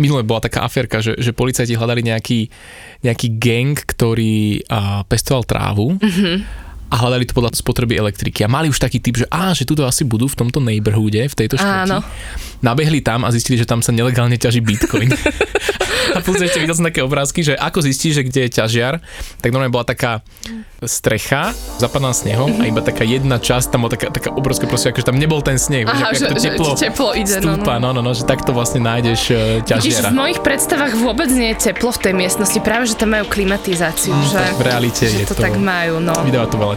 minule bola taká aférka, že, že policajti hľadali nejaký, nejaký gang, ktorý a, pestoval trávu. Mm-hmm a hľadali to podľa spotreby elektriky. A mali už taký typ, že á, že tuto asi budú v tomto neighborhoode, v tejto štvrti. Áno. Nabehli tam a zistili, že tam sa nelegálne ťaží bitcoin. a plus ešte videl som také obrázky, že ako zistíš, že kde je ťažiar, tak normálne bola taká strecha, zapadná snehom a iba taká jedna časť, tam bola taká, taká obrovská proste, akože tam nebol ten sneh, Aha, že, že, to teplo, že teplo ide, stúpa, no, no. no, no, že takto vlastne nájdeš uh, ťažiara. Vidíš, v mojich predstavách vôbec nie je teplo v tej miestnosti, práve že tam majú klimatizáciu, mm, že, v realite že je to, to tak majú, no. Vydáva to veľa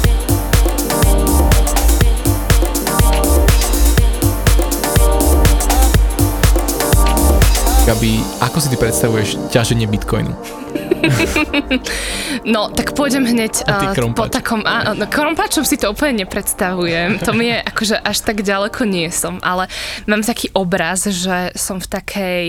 Gabi, ako si ty predstavuješ ťaženie bitcoinu? No, tak pôjdem hneď uh, po takom... Uh, no, krompáčom si to úplne nepredstavujem. To mi je akože až tak ďaleko nie som, ale mám taký obraz, že som v takej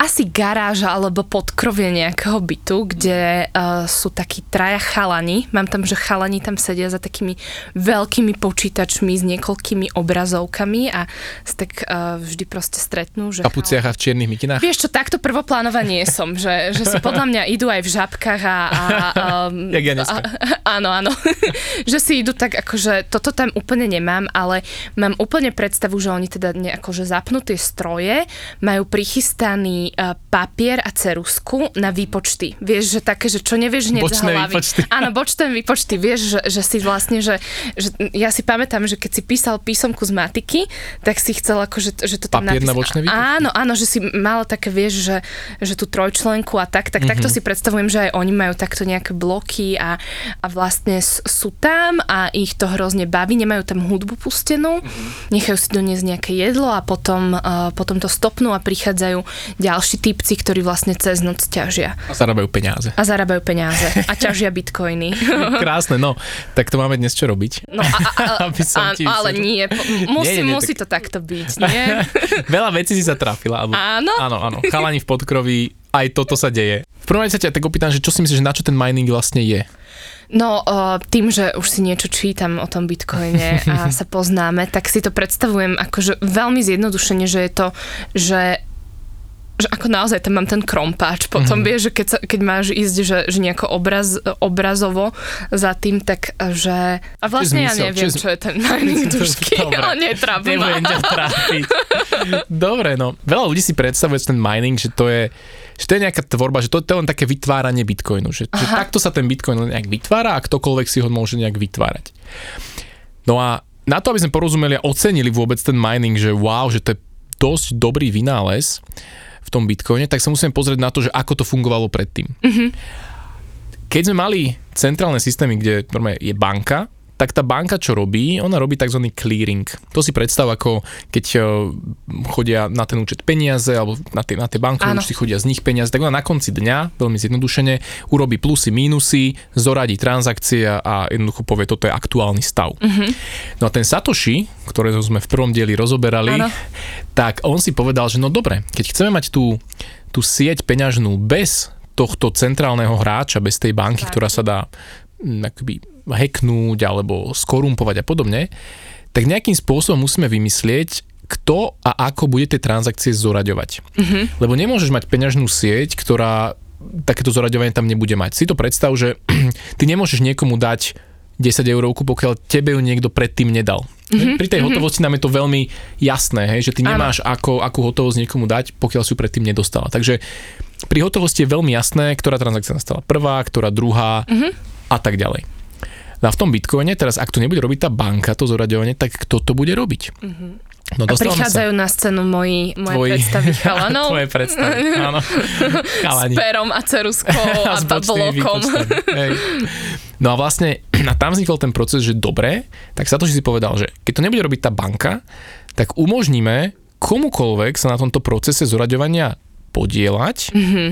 asi garáža alebo podkrovie nejakého bytu, kde uh, sú takí traja chalani. Mám tam, že chalani tam sedia za takými veľkými počítačmi s niekoľkými obrazovkami a tak uh, vždy proste stretnú. Že kapuciach a v čiernych mikinách? Vieš čo, takto prvoplánová nie som, že, že si podľa mňa idú aj v žabkách a... a, um, Jak ja a áno, áno. že si idú tak akože, toto tam úplne nemám, ale mám úplne predstavu, že oni teda akože zapnú tie stroje, majú prichystaný uh, papier a cerusku na výpočty. Vieš, že také, že čo nevieš hneď bočné z hlavy. Výpočty. Áno, bočné výpočty. Vieš, že, že si vlastne, že, že ja si pamätám, že keď si písal písomku z matiky, tak si chcel ako, že, že to tam Papier na bočné výpočty? Áno, áno, že si mala také, vieš, že, že tú trojčlenku a tak, tak mm-hmm. takto si predstavujem, že aj oni majú takto nejaké bloky a, a vlastne sú tam a ich to hrozne baví, nemajú tam hudbu pustenú, mm-hmm. nechajú si doniesť nejaké jedlo a potom, uh, potom to stopnú a prichádzajú ďalší typ typci, ktorí vlastne cez noc ťažia. A zarábajú peniaze. A zarábajú peniaze. A ťažia bitcoiny. Krásne, no. Tak to máme dnes čo robiť. No, a, a, a, a, ale nie. Musí, nie, nie, musí tak... to takto byť, nie? Veľa vecí si sa trafila. Alebo... Áno? Áno, áno. Chalani v podkroví, aj toto sa deje. V prvom rade sa ťa tak opýtam, že čo si myslíš, že na čo ten mining vlastne je? No, tým, že už si niečo čítam o tom bitcoine a sa poznáme, tak si to predstavujem akože veľmi zjednodušene, že je to, že že ako naozaj tam mám ten krompáč. Potom mm-hmm. vieš, že keď, sa, keď máš ísť, že, že nejako obraz, obrazovo za tým, tak že... A vlastne ja neviem, čiže... čo je ten mining dušky, ale netráp Nebudem ťa trápiť. Dobre, no. Veľa ľudí si predstavuje ten mining, že to je že to je nejaká tvorba, že to, to je len také vytváranie bitcoinu, že, že takto sa ten bitcoin nejak vytvára a ktokoľvek si ho môže nejak vytvárať. No a na to, aby sme porozumeli a ocenili vôbec ten mining, že wow, že to je dosť dobrý vynález, v tom bitcoine, tak sa musíme pozrieť na to, že ako to fungovalo predtým. Mm-hmm. Keď sme mali centrálne systémy, kde je banka, tak tá banka čo robí? Ona robí tzv. clearing. To si predstav ako keď e, chodia na ten účet peniaze alebo na tie, na tie bankové účty chodia z nich peniaze, tak ona na konci dňa, veľmi zjednodušene, urobí plusy, mínusy, zoradí transakcie a jednoducho povie, toto je aktuálny stav. Mm-hmm. No a ten Satoshi, ktorého sme v prvom dieli rozoberali, ano. tak on si povedal, že no dobre, keď chceme mať tú, tú sieť peňažnú bez tohto centrálneho hráča, bez tej banky, ktorá sa dá akoby hacknúť alebo skorumpovať a podobne, tak nejakým spôsobom musíme vymyslieť, kto a ako bude tie transakcie zoraďovať. Mm-hmm. Lebo nemôžeš mať peňažnú sieť, ktorá takéto zoraďovanie tam nebude mať. Si to predstav, že ty nemôžeš niekomu dať 10 eurovku, pokiaľ tebe ju niekto predtým nedal. Mm-hmm. Pri tej mm-hmm. hotovosti nám je to veľmi jasné, hej, že ty nemáš ako, akú hotovosť niekomu dať, pokiaľ si ju predtým nedostala. Takže pri hotovosti je veľmi jasné, ktorá transakcia nastala prvá, ktorá druhá mm-hmm. a tak ďalej. No a v tom Bitcoine, teraz ak to nebude robiť tá banka, to zoraďovanie, tak kto to bude robiť? Mm-hmm. No, a prichádzajú sa... na scénu moji, moje Tvoji... predstavy chalanov. Tvoje predstavy, áno. Chalani. S perom a ceruskou a, a blokom. No a vlastne a tam vznikol ten proces, že dobre, tak sa to si povedal, že keď to nebude robiť tá banka, tak umožníme komukolvek sa na tomto procese zoraďovania podielať mm-hmm.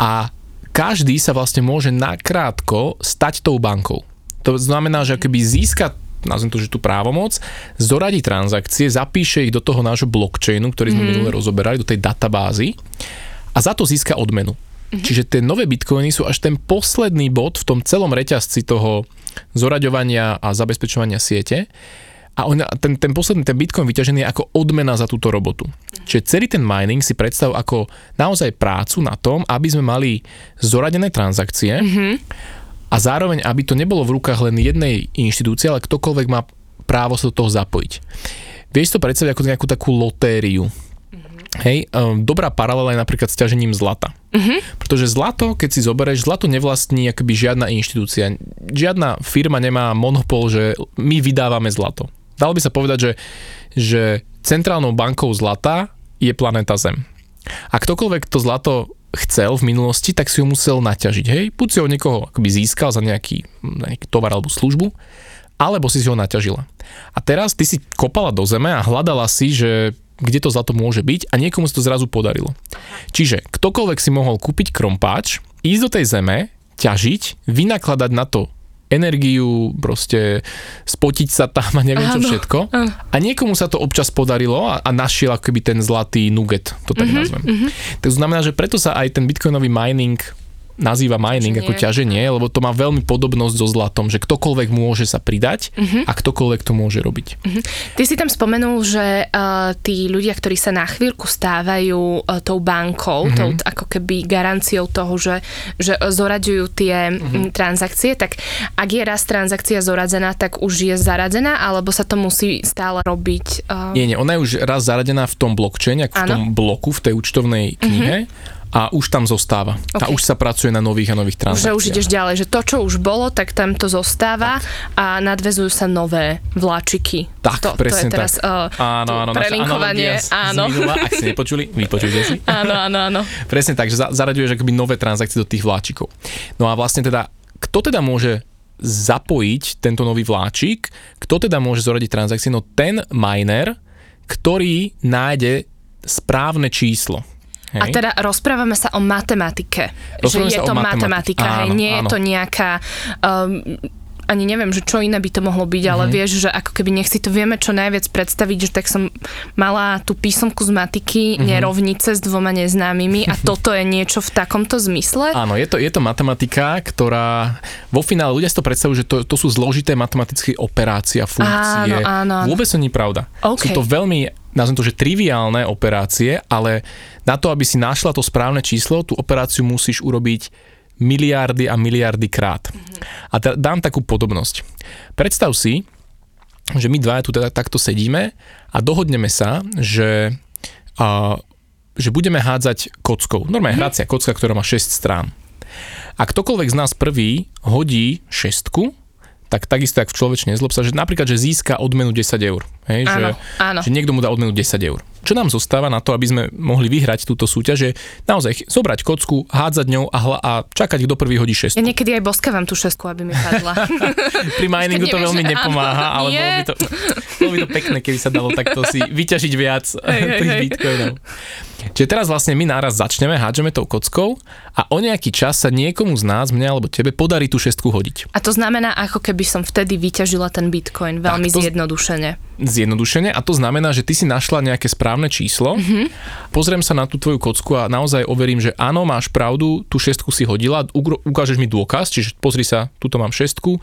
a každý sa vlastne môže nakrátko stať tou bankou. To znamená, že keby získa nazvem to, že tú právomoc, zoradí transakcie, zapíše ich do toho nášho blockchainu, ktorý sme mm. minule rozoberali, do tej databázy a za to získa odmenu. Mm-hmm. Čiže tie nové bitcoiny sú až ten posledný bod v tom celom reťazci toho zoraďovania a zabezpečovania siete. A on, ten, ten posledný, ten bitcoin vyťažený je ako odmena za túto robotu. Čiže celý ten mining si predstav ako naozaj prácu na tom, aby sme mali zoradené transakcie mm-hmm. A zároveň, aby to nebolo v rukách len jednej inštitúcie, ale ktokoľvek má právo sa do toho zapojiť. Vieš to predstaviť ako nejakú takú lotériu. Hej, um, dobrá paralela je napríklad s ťažením zlata. Uh-huh. Pretože zlato, keď si zoberieš, zlato nevlastní akoby žiadna inštitúcia. Žiadna firma nemá monopol, že my vydávame zlato. Dalo by sa povedať, že, že centrálnou bankou zlata je planéta Zem. A ktokoľvek to zlato chcel v minulosti, tak si ho musel naťažiť. Hej? Buď si ho niekoho akoby získal za nejaký, nejaký tovar alebo službu, alebo si si ho naťažila. A teraz ty si kopala do zeme a hľadala si, že kde to zlato môže byť a niekomu sa to zrazu podarilo. Čiže ktokoľvek si mohol kúpiť krompáč, ísť do tej zeme, ťažiť, vynakladať na to energiu, proste spotiť sa tam a neviem čo všetko. Áno. A niekomu sa to občas podarilo a, a našiel akoby ten zlatý nugget, to tak mm-hmm, nazvem. Mm-hmm. To znamená, že preto sa aj ten bitcoinový mining nazýva mining ťaženie. ako ťaženie, lebo to má veľmi podobnosť so zlatom, že ktokoľvek môže sa pridať uh-huh. a ktokoľvek to môže robiť. Uh-huh. Ty si tam spomenul, že uh, tí ľudia, ktorí sa na chvíľku stávajú uh, tou bankou, uh-huh. tou ako keby garanciou toho, že, že zoraďujú tie uh-huh. transakcie, tak ak je raz transakcia zoradená, tak už je zaradená, alebo sa to musí stále robiť? Uh... Nie, nie, ona je už raz zaradená v tom blockchain, v tom bloku, v tej účtovnej knihe. Uh-huh a už tam zostáva. Okay. A už sa pracuje na nových a nových transakciách. Že už ideš ďalej, že to, čo už bolo, tak tam to zostáva tak. a nadvezujú sa nové vláčiky. Tak, to, presne to je teraz tak. Uh, áno, áno, prelinkovanie. Áno. Z minula, ak ste nepočuli, vypočujte si. áno, áno, áno. presne tak, že zaraďuješ akoby nové transakcie do tých vláčikov. No a vlastne teda, kto teda môže zapojiť tento nový vláčik, kto teda môže zoradiť transakcie? No ten miner, ktorý nájde správne číslo. Hej. A teda rozprávame sa o matematike. Rozprávame že je to matematika, áno, hej, nie áno. je to nejaká... Um, ani neviem, že čo iné by to mohlo byť, ale mm-hmm. vieš, že ako keby nech si to vieme čo najviac predstaviť, že tak som mala tú písomku z matiky, mm-hmm. nerovnice s dvoma neznámymi a toto je niečo v takomto zmysle? Áno, je to, je to matematika, ktorá vo finále ľudia si to predstavujú, že to, to sú zložité matematické operácie a funkcie. Áno, áno, áno. Vôbec to nie je pravda. Okay. Sú to veľmi nazvem to, že triviálne operácie, ale na to, aby si našla to správne číslo, tú operáciu musíš urobiť miliardy a miliardy krát. Mm-hmm. A t- dám takú podobnosť. Predstav si, že my dvaja tu teda takto sedíme a dohodneme sa, že, a, že budeme hádzať kockou. Normálne mm-hmm. hracia kocka, ktorá má 6 strán. A ktokoľvek z nás prvý hodí šestku, tak takisto, ako v človečne nezlob sa, že napríklad, že získa odmenu 10 eur. Hej, áno, že, áno. že niekto mu dá odmenu 10 eur. Čo nám zostáva na to, aby sme mohli vyhrať túto súťaž, je naozaj zobrať kocku, hádzať ňou a, hla, a čakať, kto prvý hodí šestku. Ja niekedy aj boskávam tú šestku, aby mi padla. Pri miningu to veľmi nepomáha, ale bolo by, to, bolo by to pekné, keby sa dalo takto si vyťažiť viac tých hey, bitcoinov. Čiže teraz vlastne my náraz začneme, hádžeme tou kockou a o nejaký čas sa niekomu z nás, mne alebo tebe, podarí tú šestku hodiť. A to znamená, ako keby som vtedy vyťažila ten bitcoin, veľmi tak, to, zjednodušene zjednodušene a to znamená, že ty si našla nejaké správne číslo, mm-hmm. pozriem sa na tú tvoju kocku a naozaj overím, že áno, máš pravdu, tú šestku si hodila, ukážeš mi dôkaz, čiže pozri sa, tuto mám šestku,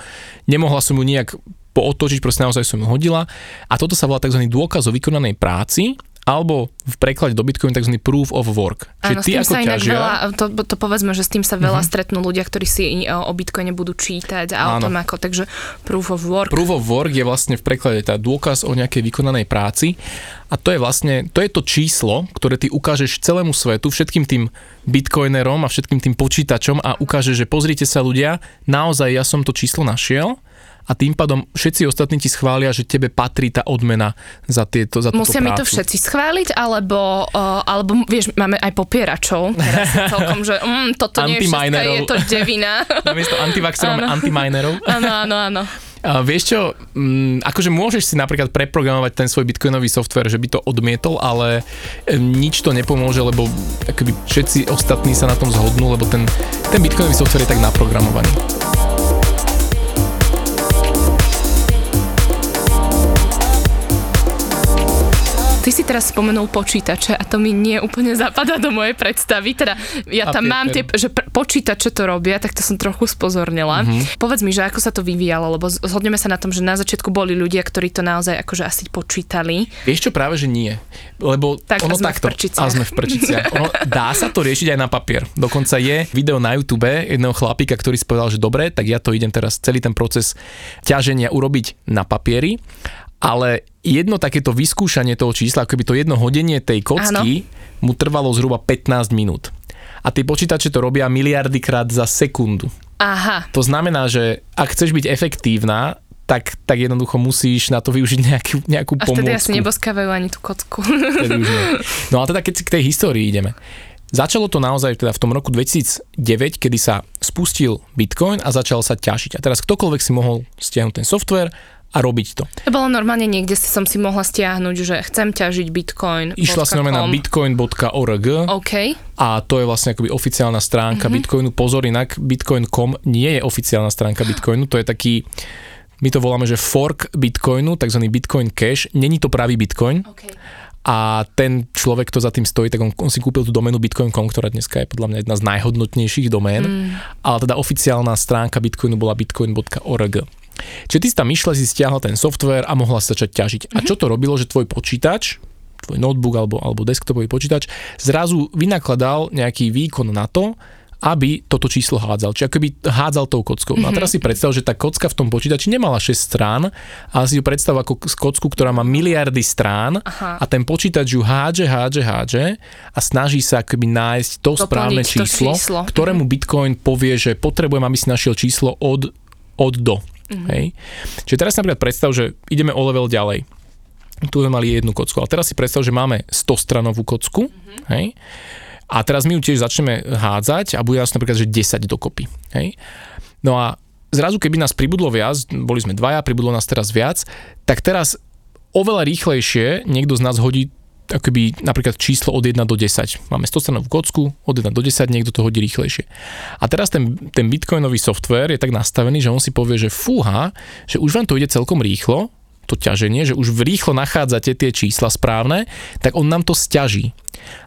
nemohla som ju nejak pootočiť, proste naozaj som ju hodila a toto sa volá tzv. dôkaz o vykonanej práci alebo v preklade do Bitcoin tzv. proof of work. Áno, ty ako ťažia... Veľa, to, to povedzme, že s tým sa veľa uh-huh. stretnú ľudia, ktorí si e, o Bitcoine budú čítať a Áno. o tom ako, takže proof of work. Proof of work je vlastne v preklade tá dôkaz o nejakej vykonanej práci a to je vlastne, to je to číslo, ktoré ty ukážeš celému svetu, všetkým tým bitcoinerom a všetkým tým počítačom a ukážeš, že pozrite sa ľudia, naozaj ja som to číslo našiel a tým pádom všetci ostatní ti schvália, že tebe patrí tá odmena za, tieto, za Musia mi to všetci schváliť, alebo, uh, alebo vieš, máme aj popieračov, teraz celkom, že mm, toto nie je všetko, je to devina. Namiesto antivaxerov, antiminerov. Áno, áno, áno. A vieš čo, mm, akože môžeš si napríklad preprogramovať ten svoj bitcoinový software, že by to odmietol, ale nič to nepomôže, lebo akoby všetci ostatní sa na tom zhodnú, lebo ten, ten bitcoinový software je tak naprogramovaný. Ty si teraz spomenul počítače a to mi nie úplne zapadá do mojej predstavy. Teda ja tam mám tie, že pr- počítače to robia, tak to som trochu spozornila. Mm-hmm. Povedz mi, že ako sa to vyvíjalo, lebo zhodneme sa na tom, že na začiatku boli ľudia, ktorí to naozaj akože asi počítali. Vieš čo, práve že nie. Lebo tak, ono sme takto. V a sme v prčiciach. ono, dá sa to riešiť aj na papier. Dokonca je video na YouTube jedného chlapíka, ktorý si povedal, že dobre, tak ja to idem teraz celý ten proces ťaženia urobiť na papieri ale jedno takéto vyskúšanie toho čísla, ako by to jedno hodenie tej kocky ano. mu trvalo zhruba 15 minút. A tie počítače to robia miliardy krát za sekundu. Aha. To znamená, že ak chceš byť efektívna, tak, tak jednoducho musíš na to využiť nejakú, nejakú Až pomôcku. Až asi neboskávajú ani tú kocku. No a teda keď k tej histórii ideme. Začalo to naozaj teda v tom roku 2009, kedy sa spustil Bitcoin a začal sa ťažiť. A teraz ktokoľvek si mohol stiahnuť ten software a robiť to. To bolo normálne niekde si som si mohla stiahnuť, že chcem ťažiť bitcoin. Išla som na bitcoin.org okay. a to je vlastne akoby oficiálna stránka mm-hmm. Bitcoinu. Pozor, inak bitcoin.com nie je oficiálna stránka Bitcoinu, to je taký my to voláme, že fork Bitcoinu, tzv. Bitcoin Cash. Není to pravý Bitcoin. Okay. A ten človek, kto za tým stojí, tak on, on si kúpil tú doménu bitcoin.com, ktorá dneska je podľa mňa jedna z najhodnotnejších domén. Mm. Ale teda oficiálna stránka Bitcoinu bola bitcoin.org. Čiže ty si tam išla, si stiahla ten software a mohla sa začať ťažiť. Mm-hmm. A mhm. čo to robilo, že tvoj počítač, tvoj notebook alebo, alebo desktopový počítač zrazu vynakladal nejaký výkon na to, aby toto číslo hádzal. Čiže akoby hádzal tou kockou. No a teraz si mhm. predstav, že tá kocka v tom počítači nemala 6 strán, ale si ju predstav ako kocku, ktorá má miliardy strán Aha. a ten počítač ju hádže, hádže, hádže a snaží sa akoby nájsť to Doplniť správne číslo, to číslo, ktorému Bitcoin povie, že potrebujem, aby si našiel číslo od, od do. Mm-hmm. Hej? Čiže teraz napríklad predstav, že ideme o level ďalej. Tu sme mali jednu kocku, ale teraz si predstav, že máme 100 stranovú kocku, mm-hmm. hej? A teraz my ju tiež začneme hádzať a bude nás napríklad, že 10 dokopy, hej? No a zrazu, keby nás pribudlo viac, boli sme dvaja, pribudlo nás teraz viac, tak teraz oveľa rýchlejšie niekto z nás hodí akoby napríklad číslo od 1 do 10. Máme 100 stranovú kocku, od 1 do 10 niekto to hodí rýchlejšie. A teraz ten, ten bitcoinový software je tak nastavený, že on si povie, že fúha, že už vám to ide celkom rýchlo, to ťaženie, že už v rýchlo nachádzate tie čísla správne, tak on nám to stiaží.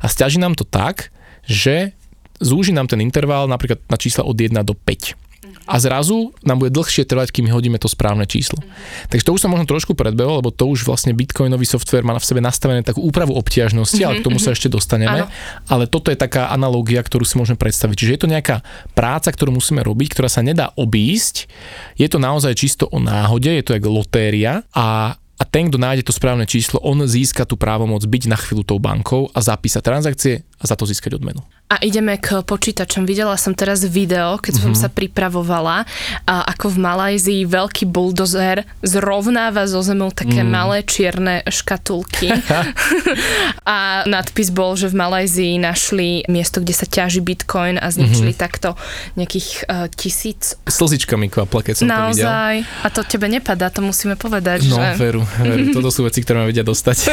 A stiaží nám to tak, že zúži nám ten interval napríklad na čísla od 1 do 5 a zrazu nám bude dlhšie trvať, kým hodíme to správne číslo. Takže to už sa možno trošku predbehol, lebo to už vlastne bitcoinový software má v sebe nastavené takú úpravu obťažnosti, mm-hmm, ale k tomu sa mhm. ešte dostaneme. Ano. Ale toto je taká analógia, ktorú si môžeme predstaviť. Čiže je to nejaká práca, ktorú musíme robiť, ktorá sa nedá obísť. Je to naozaj čisto o náhode, je to jak lotéria a a ten, kto nájde to správne číslo, on získa tú právomoc byť na chvíľu tou bankou a zapísať transakcie a za to získať odmenu. A ideme k počítačom. Videla som teraz video, keď som mm-hmm. sa pripravovala, a ako v Malajzii veľký buldozer zrovnáva zo zemou také mm. malé čierne škatulky. a nadpis bol, že v Malajzii našli miesto, kde sa ťaží bitcoin a zničili mm-hmm. takto nejakých uh, tisíc. Slzičkami kvapla, keď som Naozaj. to videl. A to tebe nepadá, to musíme povedať. No, že... veru, veru. Toto sú veci, ktoré ma vedia dostať.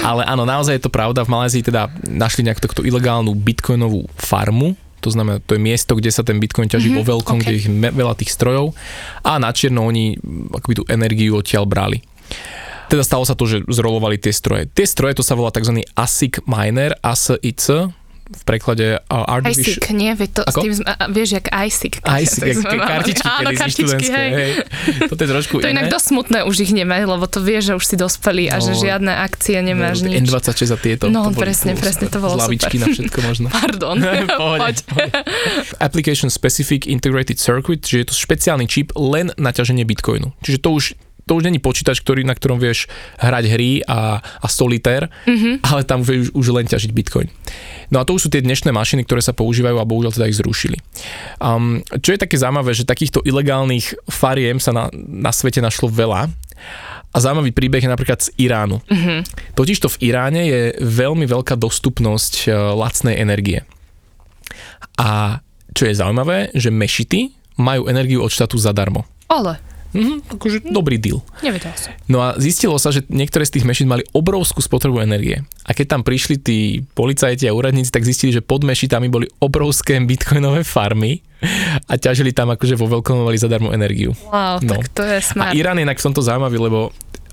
Ale áno, naozaj je to pravda. V Malajzii teda našli nejakú takto ilegálnu bitcoin bitcoinovú farmu, to znamená, to je miesto, kde sa ten bitcoin ťaží mm-hmm, vo veľkom, okay. kde je veľa tých strojov a na čierno oni akoby tú energiu odtiaľ brali. Teda stalo sa to, že zrolovali tie stroje. Tie stroje, to sa volá tzv. ASIC miner, ASIC, v preklade uh, artificial... ISIC, nie? Vie to, s tým, vieš, jak ISIC. ISIC, jak kartičky, Áno, kartičky, hej. hej. Toto je trošku To je inak dosť smutné už ich nemať, lebo to vieš, že už si dospelí a no, že žiadne akcie nemáš no, nič. N26 a tieto. No, to presne, boli, presne, to bolo super. na všetko možno. Pardon, poď. Application Specific Integrated Circuit, čiže je to špeciálny čip len na ťaženie bitcoinu. Čiže to už to už není počítač, ktorý, na ktorom vieš hrať hry a, a solitér, mm-hmm. ale tam vieš už len ťažiť bitcoin. No a to už sú tie dnešné mašiny, ktoré sa používajú a bohužiaľ teda ich zrušili. Um, čo je také zaujímavé, že takýchto ilegálnych fariem sa na, na svete našlo veľa. A zaujímavý príbeh je napríklad z Iránu. Mm-hmm. Totižto v Iráne je veľmi veľká dostupnosť uh, lacnej energie. A čo je zaujímavé, že mešity majú energiu od štátu zadarmo. Ale. Mhm, akože dobrý deal. Nevedel som. No a zistilo sa, že niektoré z tých mešít mali obrovskú spotrebu energie. A keď tam prišli tí policajti a úradníci, tak zistili, že pod mešitami boli obrovské bitcoinové farmy a ťažili tam akože vo veľkom mali zadarmo energiu. Wow, no. tak to je smart. A Irán je inak v tomto zaujímavý, lebo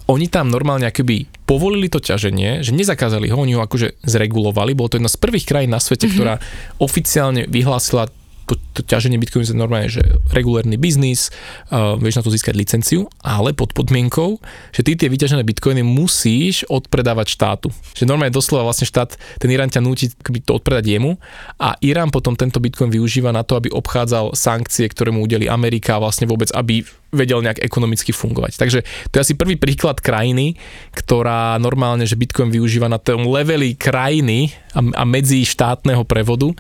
oni tam normálne akoby povolili to ťaženie, že nezakázali ho, oni ho akože zregulovali, bolo to jedna z prvých krajín na svete, mm-hmm. ktorá oficiálne vyhlásila to, to ťaženie Bitcoinu je normálne, že regulárny biznis, uh, vieš na to získať licenciu, ale pod podmienkou, že ty tie vyťažené Bitcoiny musíš odpredávať štátu. Že normálne doslova vlastne štát, ten Irán ťa núti to odpredať jemu a Irán potom tento Bitcoin využíva na to, aby obchádzal sankcie, ktoré mu udeli Amerika vlastne vôbec, aby vedel nejak ekonomicky fungovať. Takže to je asi prvý príklad krajiny, ktorá normálne, že Bitcoin využíva na tom leveli krajiny a, a medzi štátneho prevodu.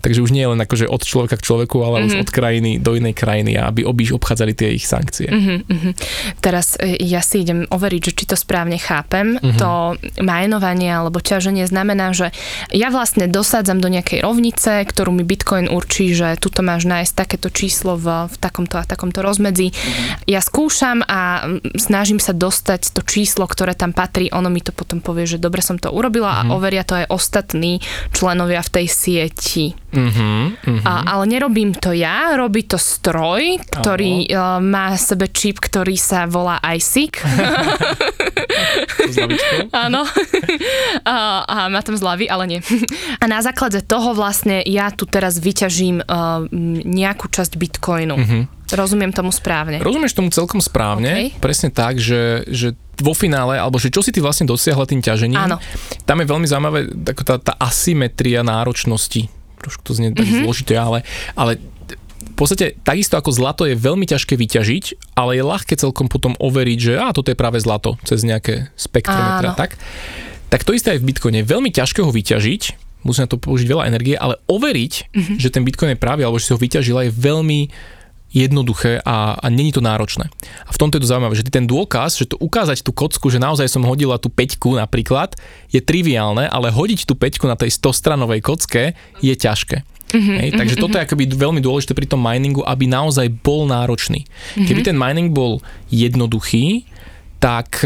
Takže už nie je len akože od človeka k človeku, ale mm-hmm. už mhm. od krajiny do inej krajiny, aby obíš obchádzali tie ich sankcie. Mm-hmm. Teraz e, ja si idem overiť, že či to správne chápem. Mm-hmm. To majnovanie alebo ťaženie znamená, že ja vlastne dosádzam do nejakej rovnice, ktorú mi Bitcoin určí, že tuto máš nájsť takéto číslo v, v takomto a takomto rozmedzi. Mm-hmm. Ja skúšam a snažím sa dostať to číslo, ktoré tam patrí. Ono mi to potom povie, že dobre som to urobila mm-hmm. a mhm. overia to aj ostatní členovia v tej sieti. Mm-hmm. A, ale nerobím to ja, robí to stroj, ktorý uh, má sebe čip, ktorý sa volá ISIC. Áno. a, a má tam zľavy, ale nie. A na základe toho vlastne ja tu teraz vyťažím uh, nejakú časť bitcoinu. Mm-hmm. Rozumiem tomu správne. Rozumieš tomu celkom správne. Okay. Presne tak, že, že vo finále, alebo že čo si ty vlastne dosiahla tým ťažením, Áno. tam je veľmi zaujímavé tá, tá asymetria náročnosti. Trošku to znie tak mm-hmm. zložité, ale, ale v podstate takisto ako zlato je veľmi ťažké vyťažiť, ale je ľahké celkom potom overiť, že a toto je práve zlato cez nejaké spektrometra. Tak, tak to isté aj v Bitcoine. Je veľmi ťažké ho vyťažiť, musí na to použiť veľa energie, ale overiť, mm-hmm. že ten Bitcoin je práve, alebo že si ho vyťažila, je veľmi jednoduché a, a není to náročné. A v tomto je to zaujímavé, že ty ten dôkaz, že to ukázať tú kocku, že naozaj som hodila tú peťku napríklad, je triviálne, ale hodiť tú peťku na tej 100-stranovej kocke je ťažké. Mm-hmm, Hej, takže mm-hmm. toto je akoby veľmi dôležité pri tom miningu, aby naozaj bol náročný. Mm-hmm. Keby ten mining bol jednoduchý, tak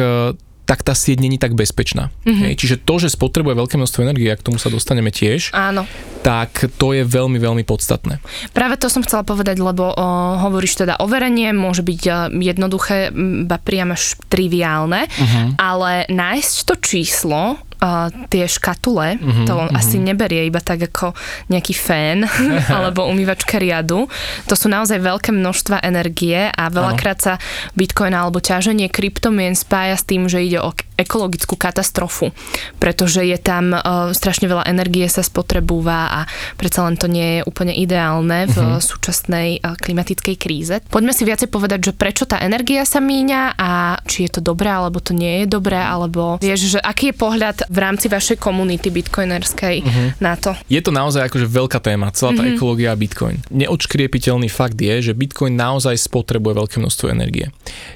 tak tá sieť není tak bezpečná. Mm-hmm. Hej, čiže to, že spotrebuje veľké množstvo energie, a k tomu sa dostaneme tiež, Áno. tak to je veľmi, veľmi podstatné. Práve to som chcela povedať, lebo o, hovoríš teda overenie, môže byť o, jednoduché, ba priam až triviálne, uh-huh. ale nájsť to číslo uh, tie škatule, uh-huh, to uh-huh. asi neberie iba tak ako nejaký fén alebo umývačka riadu. To sú naozaj veľké množstva energie a veľakrát sa bitcoin alebo ťaženie kryptomien spája s tým, že ide o ekologickú katastrofu, pretože je tam uh, strašne veľa energie sa spotrebúva a predsa len to nie je úplne ideálne v uh-huh. súčasnej uh, klimatickej kríze. Poďme si viacej povedať, že prečo tá energia sa míňa a či je to dobré alebo to nie je dobré, alebo vieš, že aký je pohľad v rámci vašej komunity bitcoinerskej uh-huh. na to? Je to naozaj akože veľká téma, celá tá uh-huh. ekológia a bitcoin. Neodškriepiteľný fakt je, že bitcoin naozaj spotrebuje veľké množstvo energie.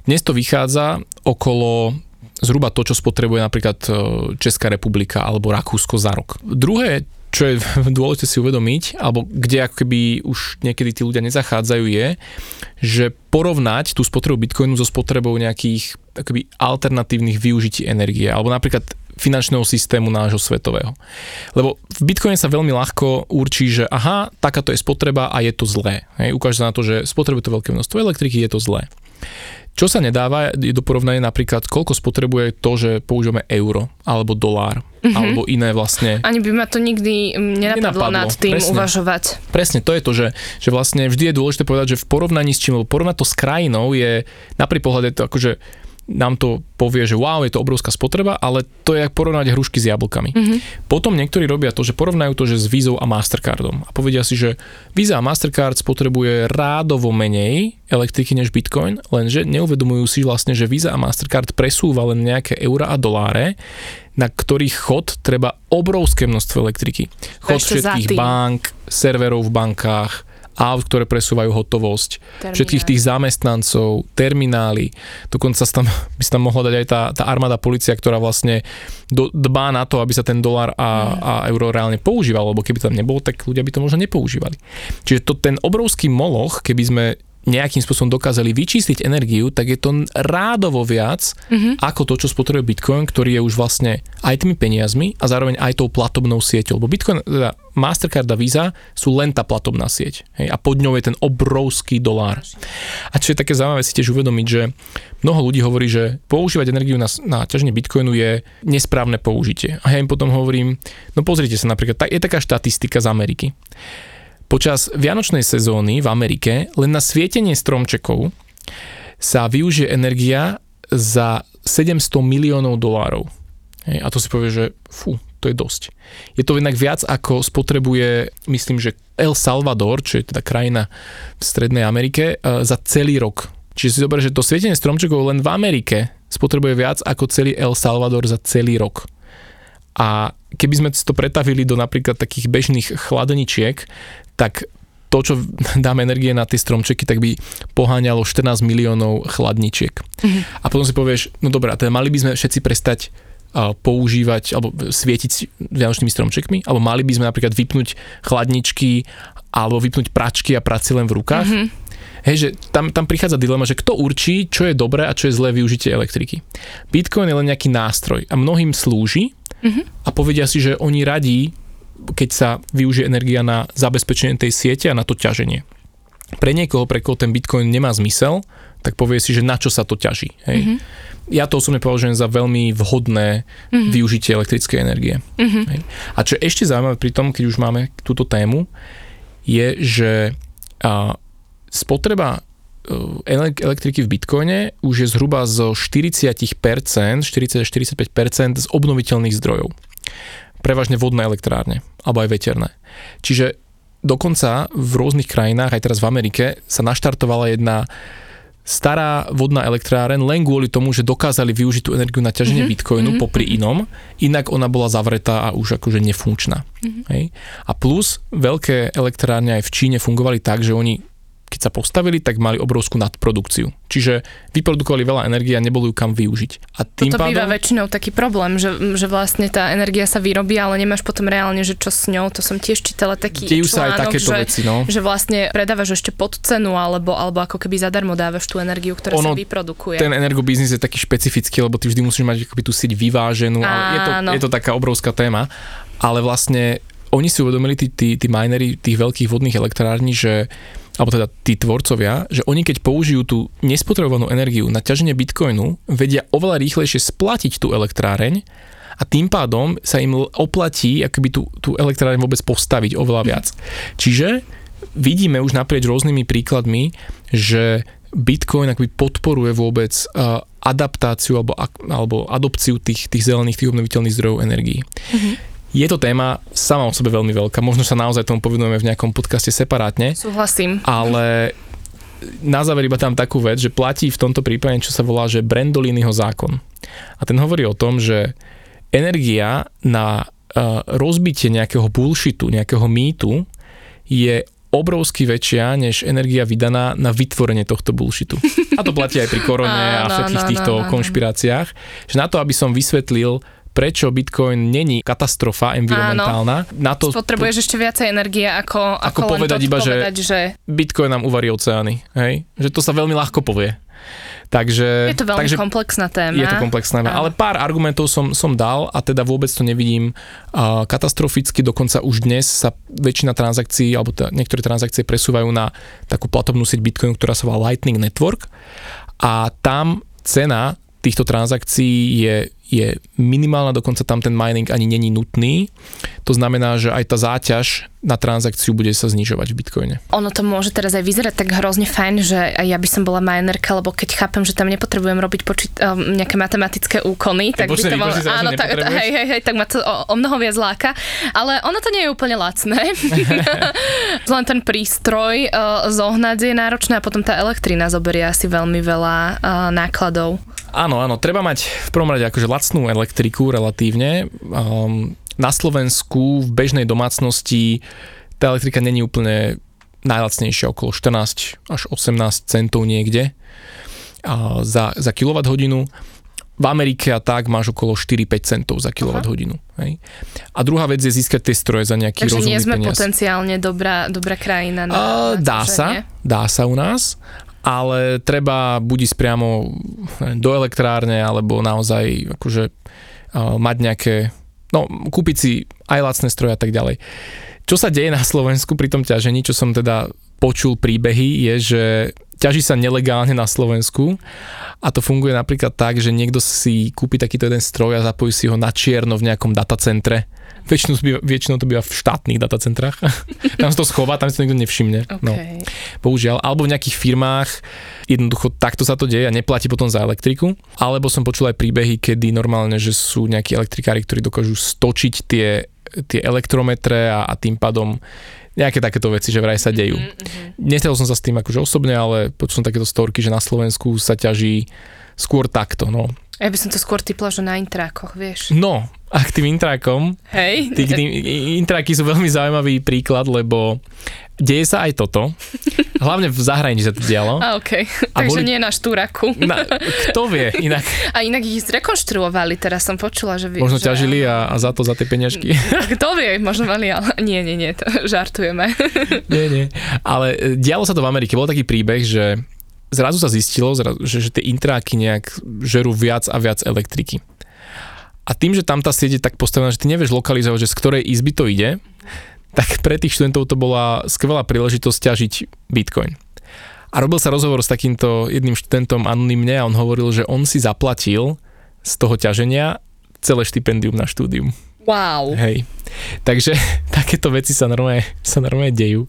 Dnes to vychádza okolo zhruba to, čo spotrebuje napríklad e, Česká republika alebo Rakúsko za rok. Druhé, čo je dôležité si uvedomiť, alebo kde ako keby už niekedy tí ľudia nezachádzajú, je, že porovnať tú spotrebu bitcoinu so spotrebou nejakých akoby alternatívnych využití energie, alebo napríklad finančného systému nášho svetového. Lebo v Bitcoine sa veľmi ľahko určí, že aha, takáto je spotreba a je to zlé. Hej, ukáže sa na to, že spotrebuje to veľké množstvo elektriky, je to zlé. Čo sa nedáva je do porovnania napríklad, koľko spotrebuje to, že používame euro alebo dolár mm-hmm. alebo iné vlastne. Ani by ma to nikdy nenapadlo, nenapadlo nad tým presne, uvažovať. Presne, to je to, že, že vlastne vždy je dôležité povedať, že v porovnaní s čím, lebo porovnať to s krajinou je, na pohľad je to akože nám to povie, že wow, je to obrovská spotreba, ale to je ako porovnať hrušky s jablkami. Mm-hmm. Potom niektorí robia to, že porovnajú to, že s Visa a Mastercardom a povedia si, že Visa a Mastercard spotrebuje rádovo menej elektriky než Bitcoin, lenže neuvedomujú si vlastne, že Visa a Mastercard presúva len nejaké eurá a doláre, na ktorých chod treba obrovské množstvo elektriky. Chod všetkých bank, serverov v bankách, aut, ktoré presúvajú hotovosť, terminály. všetkých tých zamestnancov, terminály, dokonca tam, by sa tam mohla dať aj tá, tá armáda policia, ktorá vlastne do, dbá na to, aby sa ten dolar a, a euro reálne používal, lebo keby tam nebolo, tak ľudia by to možno nepoužívali. Čiže to, ten obrovský moloch, keby sme nejakým spôsobom dokázali vyčistiť energiu, tak je to rádovo viac mm-hmm. ako to, čo spotrebuje Bitcoin, ktorý je už vlastne aj tými peniazmi a zároveň aj tou platobnou sieťou. Lebo Bitcoin, teda Mastercard a Visa sú len tá platobná sieť. Hej, a pod ňou je ten obrovský dolár. A čo je také zaujímavé si tiež uvedomiť, že mnoho ľudí hovorí, že používať energiu na, na ťaženie bitcoinu je nesprávne použitie. A ja im potom hovorím, no pozrite sa napríklad, je taká štatistika z Ameriky. Počas vianočnej sezóny v Amerike len na svietenie stromčekov sa využije energia za 700 miliónov dolárov. Hej, a to si povie, že fú, to je dosť. Je to jednak viac ako spotrebuje, myslím, že El Salvador, čo je teda krajina v Strednej Amerike, e, za celý rok. Čiže si zober, že to svietenie stromčekov len v Amerike spotrebuje viac ako celý El Salvador za celý rok. A keby sme to pretavili do napríklad takých bežných chladničiek, tak to, čo dáme energie na tie stromčeky, tak by poháňalo 14 miliónov chladničiek. Mm-hmm. A potom si povieš, no dobré, teda mali by sme všetci prestať používať alebo svietiť vianočnými stromčekmi, alebo mali by sme napríklad vypnúť chladničky alebo vypnúť pračky a práci len v rukách. Mm-hmm. Hej, že tam, tam prichádza dilema, že kto určí, čo je dobré a čo je zlé využitie elektriky. Bitcoin je len nejaký nástroj a mnohým slúži mm-hmm. a povedia si, že oni radí keď sa využije energia na zabezpečenie tej siete a na to ťaženie. Pre niekoho, pre koho ten Bitcoin nemá zmysel, tak povie si, že na čo sa to ťaží. Hej. Mm-hmm. Ja to osobne považujem za veľmi vhodné mm-hmm. využitie elektrickej energie. Mm-hmm. Hej. A čo je ešte zaujímavé pri tom, keď už máme túto tému, je, že a, spotreba e, elektriky v Bitcoine už je zhruba zo 40%, 40-45% z obnoviteľných zdrojov prevažne vodné elektrárne, alebo aj veterné. Čiže dokonca v rôznych krajinách, aj teraz v Amerike, sa naštartovala jedna stará vodná elektráren len kvôli tomu, že dokázali využiť tú energiu na ťaženie mm-hmm. bitcoinu mm-hmm. popri mhm. inom, inak ona bola zavretá a už akože nefunkčná. Mm-hmm. Hej? A plus veľké elektrárne aj v Číne fungovali tak, že oni keď sa postavili, tak mali obrovskú nadprodukciu. Čiže vyprodukovali veľa energie a nebolo ju kam využiť. A tým Toto pádom... býva väčšinou taký problém, že, že vlastne tá energia sa vyrobí, ale nemáš potom reálne, že čo s ňou. To som tiež čítala taký Dejú článok, sa aj takéto že, veci, no. že vlastne predávaš ešte pod cenu, alebo, alebo ako keby zadarmo dávaš tú energiu, ktorá ono, sa vyprodukuje. Ten energobiznis je taký špecifický, lebo ty vždy musíš mať akoby tú sieť vyváženú, ale je to, je to taká obrovská téma. Ale vlastne oni si uvedomili, tí, tí, tí minery tých veľkých vodných elektrární, že alebo teda tí tvorcovia, že oni keď použijú tú nespotrebovanú energiu na ťaženie bitcoinu, vedia oveľa rýchlejšie splatiť tú elektráreň a tým pádom sa im oplatí akoby tú, tú elektráreň vôbec postaviť oveľa viac. Čiže vidíme už naprieč rôznymi príkladmi, že Bitcoin akoby podporuje vôbec adaptáciu alebo, alebo adopciu tých, tých zelených, tých obnoviteľných zdrojov energií. Mm-hmm. Je to téma sama o sebe veľmi veľká. Možno sa naozaj tomu povedujeme v nejakom podcaste separátne. Súhlasím. Ale na záver iba tam takú vec, že platí v tomto prípade, čo sa volá, že Brandoliniho zákon. A ten hovorí o tom, že energia na uh, rozbitie nejakého bullshitu, nejakého mýtu je obrovsky väčšia než energia vydaná na vytvorenie tohto bullshitu. A to platí aj pri korone a všetkých týchto konšpiráciách. Že na to, aby som vysvetlil prečo Bitcoin není katastrofa environmentálna. Áno. Na to, Potrebuješ ešte viacej energie ako, ako, ako povedať iba, povedať, že, že Bitcoin nám uvarí oceány. Hej? Že to sa veľmi ľahko povie. Takže, je to veľmi takže komplexná téma. Je to komplexná téma, ale pár argumentov som, som dal a teda vôbec to nevidím uh, katastroficky, dokonca už dnes sa väčšina transakcií, alebo teda niektoré transakcie presúvajú na takú platobnú sieť Bitcoinu, ktorá sa volá Lightning Network a tam cena týchto transakcií je je minimálna, dokonca tam ten mining ani není nutný. To znamená, že aj tá záťaž na transakciu bude sa znižovať v Bitcoine. Ono to môže teraz aj vyzerať tak hrozne fajn, že aj ja by som bola minerka, lebo keď chápem, že tam nepotrebujem robiť počít, um, nejaké matematické úkony, tak by to bolo, áno, tak, hej, hej, hej, tak ma to o, o mnoho viac láka. Ale ono to nie je úplne lacné. Len ten prístroj uh, zohnať je náročné a potom tá elektrina zoberie asi veľmi veľa uh, nákladov. Áno, áno, treba mať v prvom rade akože lacnú elektriku relatívne. Um, na Slovensku v bežnej domácnosti tá elektrika není úplne najlacnejšia, okolo 14 až 18 centov niekde uh, za, za kWh. V Amerike a tak máš okolo 4-5 centov za kWh. Hej. A druhá vec je získať tie stroje za nejaký Takže rozumný nie sme peniaz. potenciálne dobrá, dobrá krajina na, uh, na Dá sa, dá sa u nás, ale treba buď ísť priamo do elektrárne, alebo naozaj akože uh, mať nejaké, no kúpiť si aj lacné stroje a tak ďalej. Čo sa deje na Slovensku pri tom ťažení, čo som teda počul príbehy, je, že ťaží sa nelegálne na Slovensku a to funguje napríklad tak, že niekto si kúpi takýto jeden stroj a zapojí si ho na čierno v nejakom datacentre. Väčšinou, býva, väčšinou to býva v štátnych datacentrách. tam sa to schová, tam si to nikto nevšimne. No. Okay. No, bohužiaľ. Alebo v nejakých firmách jednoducho takto sa to deje a neplatí potom za elektriku. Alebo som počul aj príbehy, kedy normálne, že sú nejakí elektrikári, ktorí dokážu stočiť tie, tie elektrometre a, a tým pádom nejaké takéto veci, že vraj sa dejú. Mm-hmm. Nestretol som sa s tým akože osobne, ale počul som takéto storky, že na Slovensku sa ťaží skôr takto, no. Ja by som to skôr typla, že na intrákoch, vieš. No, a k tým intrákom. Hej. Tí, tým, intráky sú veľmi zaujímavý príklad, lebo deje sa aj toto. Hlavne v zahraničí sa to dialo. A okay. Takže boli... nie na Štúraku. Na, kto vie inak. A inak ich zrekonštruovali, teraz som počula, že... Možno že... ťažili a, a za to, za tie peňažky. Kto vie, možno mali, ale nie, nie, nie, to žartujeme. nie, nie. Ale e, dialo sa to v Amerike. Bol taký príbeh, že zrazu sa zistilo, že, že tie intráky nejak žerú viac a viac elektriky. A tým, že tam tá sieť je tak postavená, že ty nevieš lokalizovať, že z ktorej izby to ide, tak pre tých študentov to bola skvelá príležitosť ťažiť Bitcoin. A robil sa rozhovor s takýmto jedným študentom anonymne a on hovoril, že on si zaplatil z toho ťaženia celé štipendium na štúdium. Wow. Hej. Takže takéto veci sa normálne, sa normálne dejú.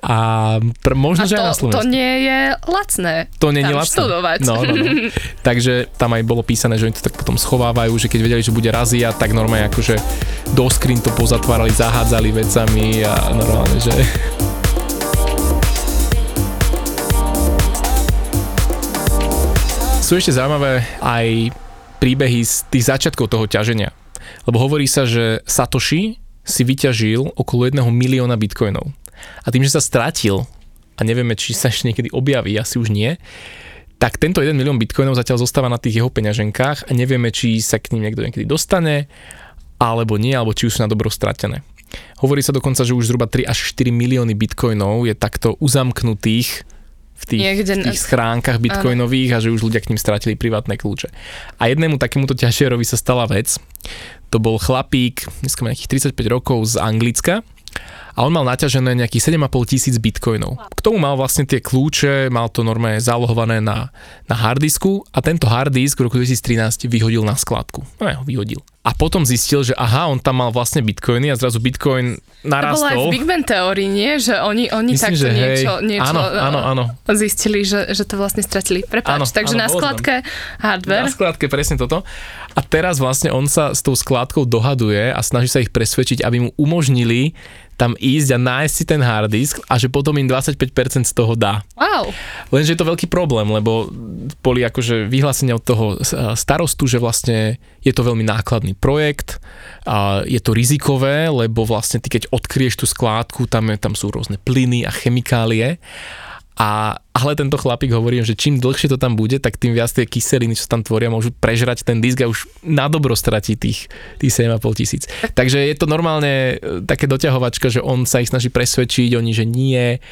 A pr- možno, a to, že aj na Slovensku. to nie je lacné. To nie je lacné. študovať. No, no, no. Takže tam aj bolo písané, že oni to tak potom schovávajú, že keď vedeli, že bude razia, tak normálne akože do skrin to pozatvárali, zahádzali vecami a normálne, že... Sú ešte zaujímavé aj príbehy z tých začiatkov toho ťaženia. Lebo hovorí sa, že Satoshi si vyťažil okolo jedného milióna bitcoinov. A tým, že sa stratil, a nevieme, či sa ešte niekedy objaví, asi už nie, tak tento 1 milión bitcoinov zatiaľ zostáva na tých jeho peňaženkách a nevieme, či sa k ním niekto niekedy dostane, alebo nie, alebo či už sú na dobro stratené. Hovorí sa dokonca, že už zhruba 3 až 4 milióny bitcoinov je takto uzamknutých v tých, Niekde... v tých schránkach bitcoinových a že už ľudia k ním strátili privátne kľúče. A jednému takémuto ťažierovi sa stala vec. To bol chlapík, dneska má nejakých 35 rokov z Anglicka, a on mal naťažené nejakých 7,5 tisíc bitcoinov. K tomu mal vlastne tie kľúče, mal to normálne zálohované na, na hardisku a tento harddisk v roku 2013 vyhodil na skladku. No ja ho vyhodil. A potom zistil, že aha, on tam mal vlastne bitcoiny a zrazu bitcoin narastol. To bolo aj v Big Bang teórii, nie? Že oni, oni Myslím, takto že niečo, hej, niečo áno, áno, áno. zistili, že, že to vlastne stratili. Prepáč, áno, takže áno, na skladke hardware. Na skladke presne toto. A teraz vlastne on sa s tou skládkou dohaduje a snaží sa ich presvedčiť, aby mu umožnili tam ísť a nájsť si ten hard disk a že potom im 25% z toho dá. Wow. Lenže je to veľký problém, lebo boli akože vyhlásenia od toho starostu, že vlastne je to veľmi nákladný projekt, a je to rizikové, lebo vlastne ty keď odkrieš tú skládku, tam, je, tam sú rôzne plyny a chemikálie a, ale tento chlapík hovorí, že čím dlhšie to tam bude, tak tým viac tie kyseliny, čo tam tvoria, môžu prežrať ten disk a už na dobro stratí tých, tých 7,5 tisíc. Takže je to normálne e, také doťahovačka, že on sa ich snaží presvedčiť, oni, že nie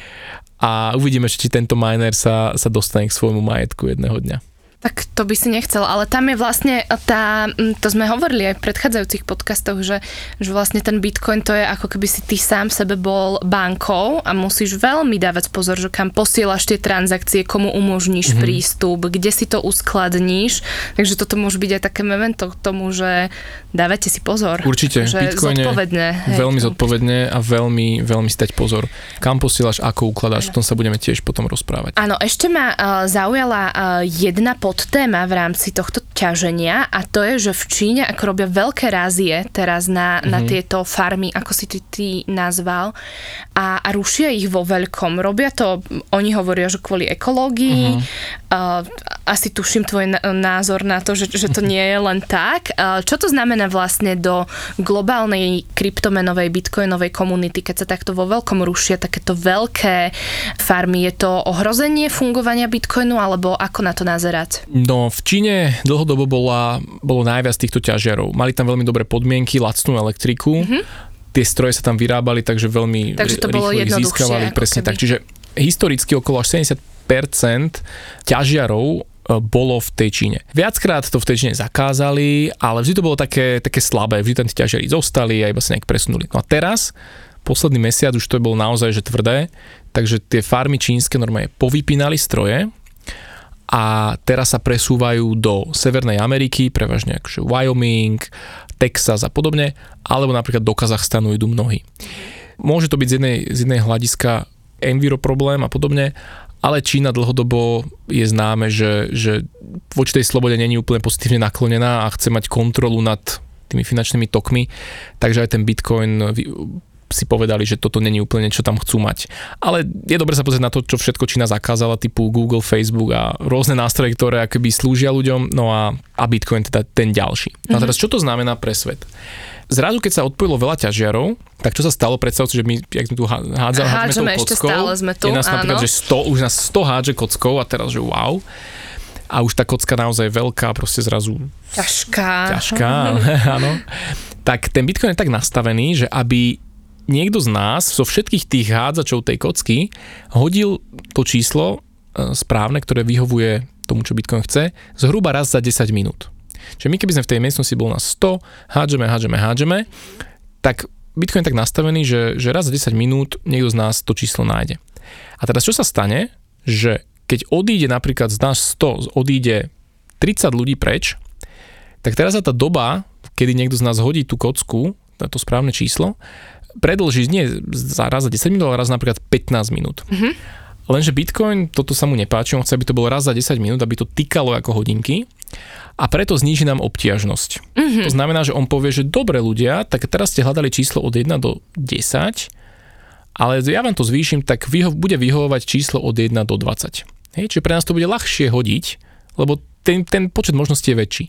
a uvidíme, či tento miner sa, sa dostane k svojmu majetku jedného dňa. Tak to by si nechcel, ale tam je vlastne tá, to sme hovorili aj v predchádzajúcich podcastoch, že, že vlastne ten bitcoin to je ako keby si ty sám sebe bol bankou a musíš veľmi dávať pozor, že kam posielaš tie transakcie, komu umožníš mm-hmm. prístup, kde si to uskladníš, takže toto môže byť aj také memento k tomu, že dávajte si pozor. Určite, že bitcoin zodpovedne. Hej, veľmi zodpovedne a veľmi, veľmi stať pozor. Kam posielaš, ako ukladáš, o tom sa budeme tiež potom rozprávať. Áno, ešte ma uh, zaujala uh, jedna podtéma v rámci tohto ťaženia a to je, že v Číne, ako robia veľké rázie teraz na, mm-hmm. na mhm. tieto farmy, ako si ty, ty nazval, a, a rušia ich vo veľkom. Robia to, oni hovoria, že kvôli ekológii. Mm-hmm. Uh, asi tuším tvoj názor na to, že, že to nie je len tak. Uh, čo to znamená vlastne do globálnej kryptomenovej bitcoinovej komunity, keď sa takto vo veľkom rušia takéto veľké farmy? Je to ohrozenie fungovania bitcoinu alebo ako na to nazerať? No v Číne dlhodobo bola, bolo najviac týchto ťažiarov. Mali tam veľmi dobré podmienky, lacnú elektriku. Mm-hmm. Tie stroje sa tam vyrábali, takže veľmi takže to bolo ich získavali. Presne keby. tak. Čiže historicky okolo až 70% ťažiarov e, bolo v tej Číne. Viackrát to v tej Číne zakázali, ale vždy to bolo také, také slabé, vždy tam tí ťažiari zostali a iba sa nejak presunuli. No a teraz posledný mesiac už to bolo naozaj že tvrdé, takže tie farmy čínske normálne povypínali stroje a teraz sa presúvajú do Severnej Ameriky, prevažne akože Wyoming, Texas a podobne, alebo napríklad do Kazachstanu idú mnohí. Môže to byť z jednej, z jednej hľadiska enviro problém a podobne, ale Čína dlhodobo je známe, že, že voči tej slobode není úplne pozitívne naklonená a chce mať kontrolu nad tými finančnými tokmi, takže aj ten Bitcoin si povedali, že toto není úplne, čo tam chcú mať. Ale je dobre sa pozrieť na to, čo všetko Čína zakázala, typu Google, Facebook a rôzne nástroje, ktoré akoby slúžia ľuďom, no a, a Bitcoin teda ten ďalší. No a mhm. teraz, čo to znamená pre svet? Zrazu, keď sa odpojilo veľa ťažiarov, tak čo sa stalo? Predstavte, že my, jak sme tu hádzali, hádzame ešte kockou, stále sme tu, je nás áno. napríklad, že 100, už nás 100 hádže kockou a teraz, že wow a už tá kocka naozaj veľká, proste zrazu... Ťažká. Ťažká, áno. Tak ten Bitcoin je tak nastavený, že aby niekto z nás, zo všetkých tých hádzačov tej kocky, hodil to číslo e, správne, ktoré vyhovuje tomu, čo Bitcoin chce, zhruba raz za 10 minút. Čiže my keby sme v tej miestnosti bol na 100, hádžeme, hádžeme, hádžeme, tak Bitcoin je tak nastavený, že, že raz za 10 minút niekto z nás to číslo nájde. A teraz čo sa stane, že keď odíde napríklad z nás 100, odíde 30 ľudí preč, tak teraz sa tá doba, kedy niekto z nás hodí tú kocku, to správne číslo, predlží nie za raz za 10 minút, ale raz napríklad 15 minút. Mm-hmm. Lenže Bitcoin, toto sa mu nepáči, on chce, aby to bolo raz za 10 minút, aby to tykalo ako hodinky a preto zníži nám obtiažnosť. Mm-hmm. To znamená, že on povie, že dobre ľudia, tak teraz ste hľadali číslo od 1 do 10, ale ja vám to zvýšim, tak vyho- bude vyhovovať číslo od 1 do 20. Hej, čiže pre nás to bude ľahšie hodiť, lebo ten, ten počet možností je väčší.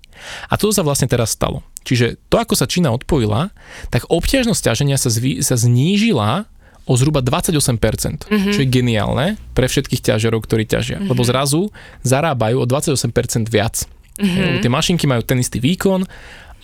A toto sa vlastne teraz stalo. Čiže to, ako sa Čína odpojila, tak obťažnosť ťaženia sa, zvý, sa znížila o zhruba 28%, mm-hmm. čo je geniálne pre všetkých ťažerov, ktorí ťažia. Mm-hmm. Lebo zrazu zarábajú o 28% viac. Mm-hmm. Tie mašinky majú ten istý výkon,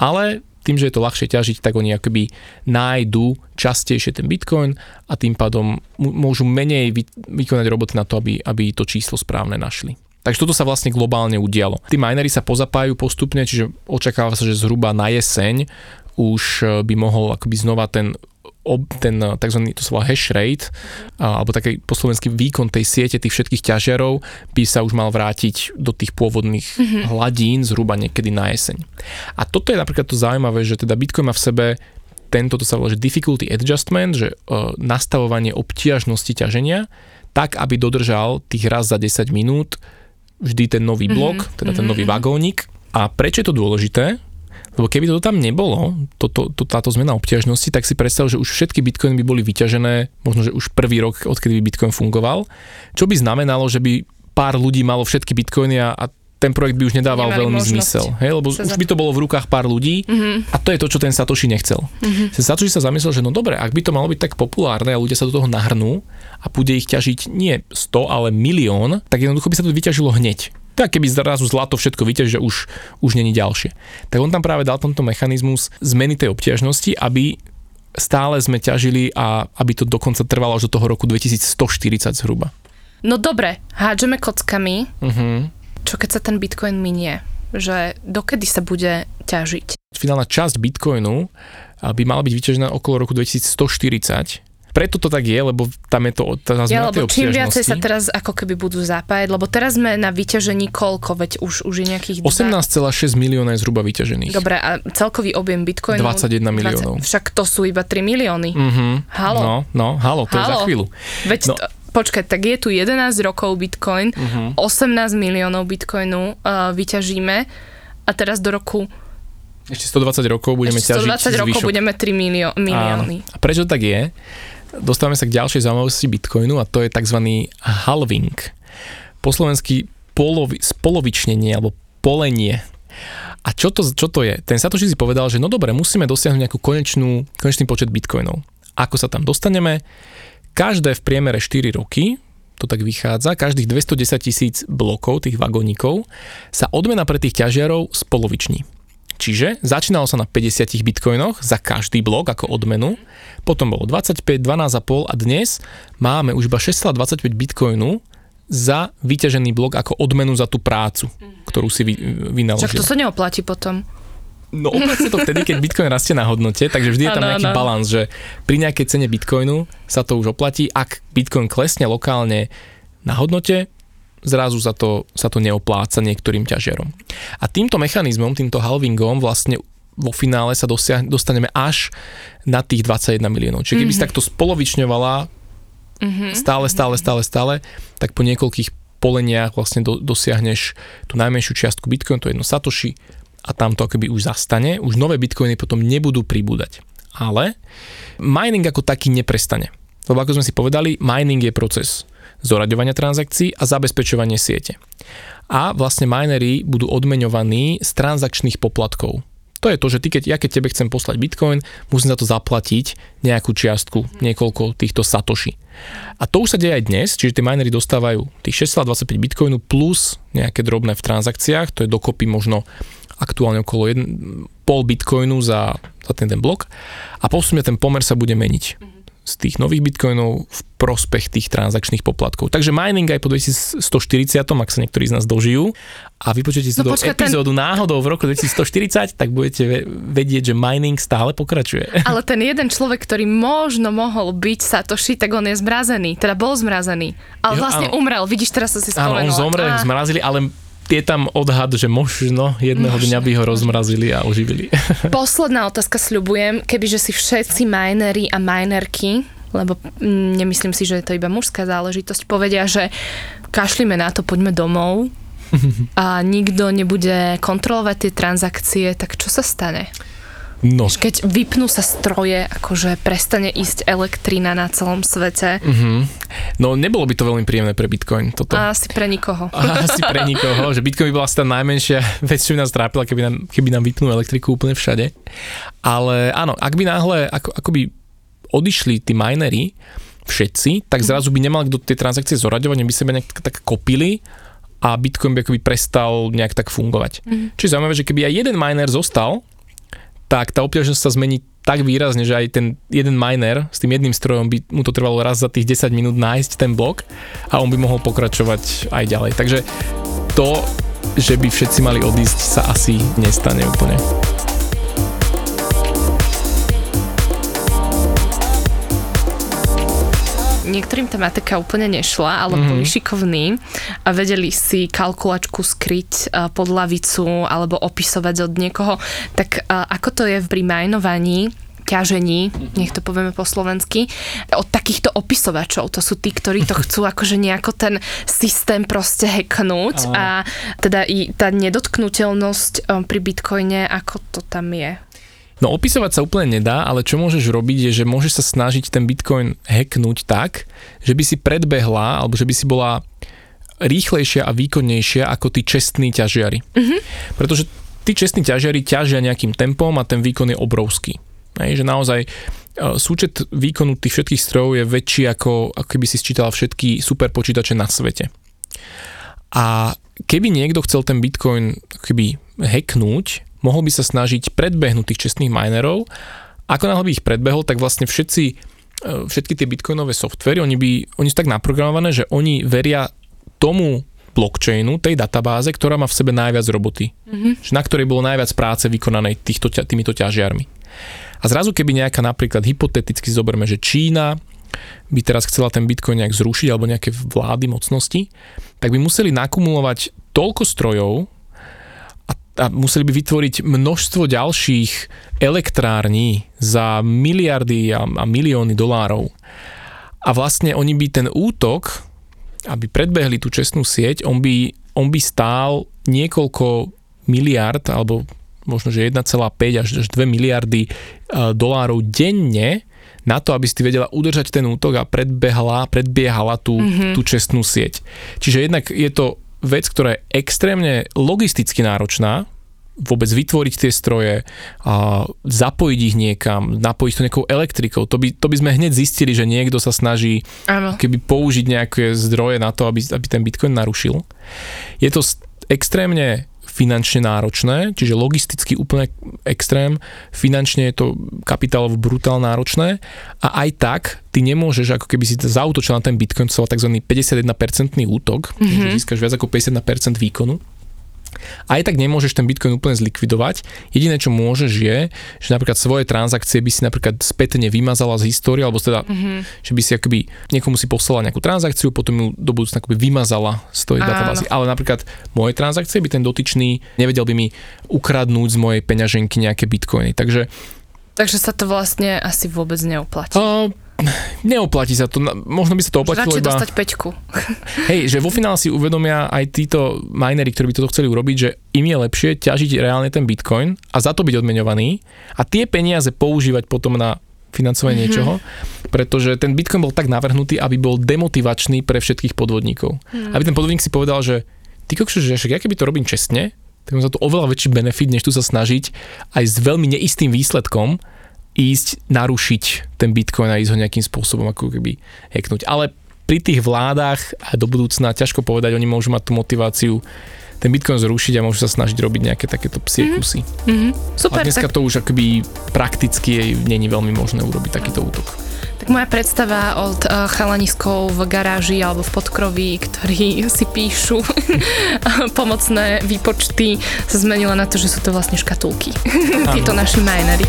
ale tým, že je to ľahšie ťažiť, tak oni akoby nájdu častejšie ten bitcoin a tým pádom môžu menej vykonať roboty na to, aby, aby to číslo správne našli. Takže toto sa vlastne globálne udialo. Tí minery sa pozapájajú postupne, čiže očakáva sa, že zhruba na jeseň už by mohol akoby znova ten ob, ten eh, tzv. to sa volá hash rate, alebo taký po slovensky výkon tej siete tých všetkých ťažiarov by sa už mal vrátiť do tých pôvodných mm-hmm. hladín zhruba niekedy na jeseň. A toto je napríklad to zaujímavé, že teda Bitcoin má v sebe tento, to sa volá, že difficulty adjustment, že uh, nastavovanie obtiažnosti ťaženia, tak, aby dodržal tých raz za 10 minút vždy ten nový blok, mm-hmm. teda ten nový mhm. vagónik. A prečo je to dôležité? Lebo keby to tam nebolo, to, to, to, táto zmena obťažnosti, tak si predstav, že už všetky bitcoiny by boli vyťažené, možno, že už prvý rok, odkedy by bitcoin fungoval, čo by znamenalo, že by pár ľudí malo všetky bitcoiny a, a ten projekt by už nedával Nemali veľmi zmysel. Hej? Lebo už by to bolo v rukách pár ľudí mm-hmm. a to je to, čo ten Satoshi nechcel. Mm-hmm. Satoshi sa zamyslel, že no dobre, ak by to malo byť tak populárne a ľudia sa do toho nahrnú a bude ich ťažiť nie 100, ale milión, tak jednoducho by sa to vyťažilo hneď tak keby zrazu zlato všetko vyťaží, že už, už není ďalšie. Tak on tam práve dal tento mechanizmus zmeny tej obťažnosti, aby stále sme ťažili a aby to dokonca trvalo až do toho roku 2140 zhruba. No dobre, hádžeme kockami. Uh-huh. Čo keď sa ten bitcoin minie? Že dokedy sa bude ťažiť? Finálna časť bitcoinu by mala byť vyťažená okolo roku 2140 preto to tak je, lebo tam je to tá ja, lebo čím viacej sa teraz ako keby budú zapájať, lebo teraz sme na vyťažení koľko, veď už, už je nejakých... 18,6 milióna je zhruba vyťažených. Dobre, a celkový objem bitcoinu... 21 miliónov. 20, však to sú iba 3 milióny. Mm-hmm. Halo. No, no, halo, to halo. je za chvíľu. Veď no. to, počkaj, tak je tu 11 rokov bitcoin, uh-huh. Mhm. 18 miliónov bitcoinu uh, vyťažíme a teraz do roku ešte 120 rokov budeme Ešte 120 ťažiť 120 rokov zvyšok. budeme 3 milió- milióny. A prečo tak je? dostávame sa k ďalšej zaujímavosti Bitcoinu a to je tzv. halving. Po slovensky polovi, spolovičnenie alebo polenie. A čo to, čo to je? Ten Satoshi si povedal, že no dobre, musíme dosiahnuť nejakú konečnú, konečný počet bitcoinov. Ako sa tam dostaneme? Každé v priemere 4 roky, to tak vychádza, každých 210 tisíc blokov, tých vagónikov, sa odmena pre tých ťažiarov spoloviční. Čiže začínalo sa na 50 bitcoinoch za každý blok ako odmenu, potom bolo 25, 12,5 a dnes máme už iba 6,25 bitcoinu za vyťažený blok ako odmenu za tú prácu, ktorú si vy, vynaložil. Však to sa neoplatí potom. No opäť to vtedy, keď Bitcoin rastie na hodnote, takže vždy je tam ano, nejaký ano. balans, že pri nejakej cene Bitcoinu sa to už oplatí. Ak Bitcoin klesne lokálne na hodnote, zrazu sa to, sa to neopláca niektorým ťažiarom. A týmto mechanizmom, týmto halvingom vlastne vo finále sa dosiah, dostaneme až na tých 21 miliónov. Čiže keby mm-hmm. si takto spolovičňovala mm-hmm. stále, stále, stále, stále, tak po niekoľkých poleniach vlastne do, dosiahneš tú najmenšiu čiastku Bitcoin, to je jedno Satoshi, a tam to akoby už zastane, už nové bitcoiny potom nebudú pribúdať. Ale mining ako taký neprestane. Lebo ako sme si povedali, mining je proces zoraďovania transakcií a zabezpečovanie siete. A vlastne minery budú odmeňovaní z transakčných poplatkov. To je to, že ty, keď, ja keď tebe chcem poslať bitcoin, musím za to zaplatiť nejakú čiastku, niekoľko týchto satoshi. A to už sa deje aj dnes, čiže tie minery dostávajú tých 6,25 bitcoinu plus nejaké drobné v transakciách, to je dokopy možno aktuálne okolo 1, pol bitcoinu za, za ten, ten blok a postupne ten pomer sa bude meniť z tých nových bitcoinov v prospech tých transakčných poplatkov. Takže mining aj po 2140, ak sa niektorí z nás dožijú a vypočujete si no, do epizódu ten... náhodou v roku 2140, tak budete vedieť, že mining stále pokračuje. Ale ten jeden človek, ktorý možno mohol byť Satoshi, tak on je zmrazený, teda bol zmrazený. Ale jo, vlastne áno. umrel, vidíš, teraz som si spomenula. Áno, on zomrel, a... zmrazili, ale je tam odhad, že možno jedného možno. dňa by ho rozmrazili a oživili. Posledná otázka sľubujem, kebyže si všetci minery a minerky lebo mm, nemyslím si, že je to iba mužská záležitosť, povedia, že kašlíme na to, poďme domov a nikto nebude kontrolovať tie transakcie, tak čo sa stane? No. Keď vypnú sa stroje, akože prestane ísť elektrina na celom svete. Mm-hmm. No nebolo by to veľmi príjemné pre Bitcoin toto. A asi pre nikoho. A asi pre nikoho, že Bitcoin by bola asi tá najmenšia vec, čo by nás trápila, keby nám, keby nám vypnú elektriku úplne všade. Ale áno, ak by náhle ako, ako by odišli tí minery, všetci, tak mhm. zrazu by nemal kto tie transakcie zoraďovať, by sebe nejak tak kopili a Bitcoin by akoby prestal nejak tak fungovať. Mm. Čiže zaujímavé, že keby aj jeden miner zostal, tak tá obťažnosť sa zmení tak výrazne, že aj ten jeden miner s tým jedným strojom by mu to trvalo raz za tých 10 minút nájsť ten blok a on by mohol pokračovať aj ďalej. Takže to, že by všetci mali odísť, sa asi nestane úplne. Niektorým tá matika úplne nešla, ale mm-hmm. boli šikovní a vedeli si kalkulačku skryť pod lavicu alebo opisovať od niekoho. Tak ako to je pri majnovaní, ťažení, nech to povieme po slovensky, od takýchto opisovačov. To sú tí, ktorí to chcú akože nejako ten systém proste hacknúť a teda i tá nedotknutelnosť pri Bitcoine, ako to tam je. No opisovať sa úplne nedá, ale čo môžeš robiť je, že môžeš sa snažiť ten Bitcoin hacknúť tak, že by si predbehla, alebo že by si bola rýchlejšia a výkonnejšia ako tí čestní ťažiari. Mm-hmm. Pretože tí čestní ťažiari ťažia nejakým tempom a ten výkon je obrovský. Hej, že naozaj e, súčet výkonu tých všetkých strojov je väčší ako, ako keby si sčítala všetky superpočítače na svete. A keby niekto chcel ten Bitcoin keby hacknúť, mohol by sa snažiť predbehnúť tých čestných minerov. Ako náhle by ich predbehol, tak vlastne všetci, e, všetky tie bitcoinové softvery, oni, by, oni sú tak naprogramované, že oni veria tomu blockchainu, tej databáze, ktorá má v sebe najviac roboty. Mm-hmm. Na ktorej bolo najviac práce vykonanej týchto, týmito ťažiarmi. A zrazu, keby nejaká napríklad hypoteticky zoberme, že Čína by teraz chcela ten Bitcoin nejak zrušiť alebo nejaké vlády, mocnosti, tak by museli nakumulovať toľko strojov, a museli by vytvoriť množstvo ďalších elektrární za miliardy a, a milióny dolárov. A vlastne oni by ten útok, aby predbehli tú čestnú sieť, on by, on by stál niekoľko miliard, alebo možno, že 1,5 až 2 miliardy e, dolárov denne na to, aby si vedela udržať ten útok a predbehla, predbiehala tú, mm-hmm. tú čestnú sieť. Čiže jednak je to vec, ktorá je extrémne logisticky náročná, vôbec vytvoriť tie stroje, a zapojiť ich niekam, napojiť to nejakou elektrikou. To by, to by sme hneď zistili, že niekto sa snaží ano. keby použiť nejaké zdroje na to, aby, aby ten Bitcoin narušil. Je to extrémne finančne náročné, čiže logisticky úplne extrém, finančne je to kapitálovo brutál náročné a aj tak ty nemôžeš, ako keby si zautočil na ten Bitcoin, to tzv. 51% útok, mm-hmm. že získaš viac ako 51% výkonu aj tak nemôžeš ten Bitcoin úplne zlikvidovať. Jediné, čo môžeš je, že napríklad svoje transakcie by si napríklad spätne vymazala z histórie, alebo teda, mm-hmm. že by si akoby niekomu si poslala nejakú transakciu, potom ju do budúcna akoby vymazala z tej databázy. Ale napríklad moje transakcie by ten dotyčný nevedel by mi ukradnúť z mojej peňaženky nejaké bitcoiny. Takže Takže sa to vlastne asi vôbec neoplatí. Uh, neoplatí sa to, možno by sa to oplatilo iba... dostať peťku. Hej, že vo finále si uvedomia aj títo minery, ktorí by toto chceli urobiť, že im je lepšie ťažiť reálne ten bitcoin a za to byť odmeňovaný a tie peniaze používať potom na financovanie mm-hmm. niečoho, pretože ten bitcoin bol tak navrhnutý, aby bol demotivačný pre všetkých podvodníkov. Mm. Aby ten podvodník si povedal, že ty kokšo, že ja keby to robím čestne, tak za to oveľa väčší benefit, než tu sa snažiť aj s veľmi neistým výsledkom ísť narušiť ten Bitcoin a ísť ho nejakým spôsobom ako keby hacknúť. Ale pri tých vládach a do budúcna ťažko povedať, oni môžu mať tú motiváciu ten Bitcoin zrušiť a môžu sa snažiť robiť nejaké takéto psie mm-hmm. kusy. Mm-hmm. Super. A dneska tak... to už akoby prakticky není veľmi možné urobiť takýto útok. Tak moja predstava od uh, chalaniskov v garáži alebo v podkroví, ktorí si píšu pomocné výpočty, sa zmenila na to, že sú to vlastne škatulky. Títo naši minery.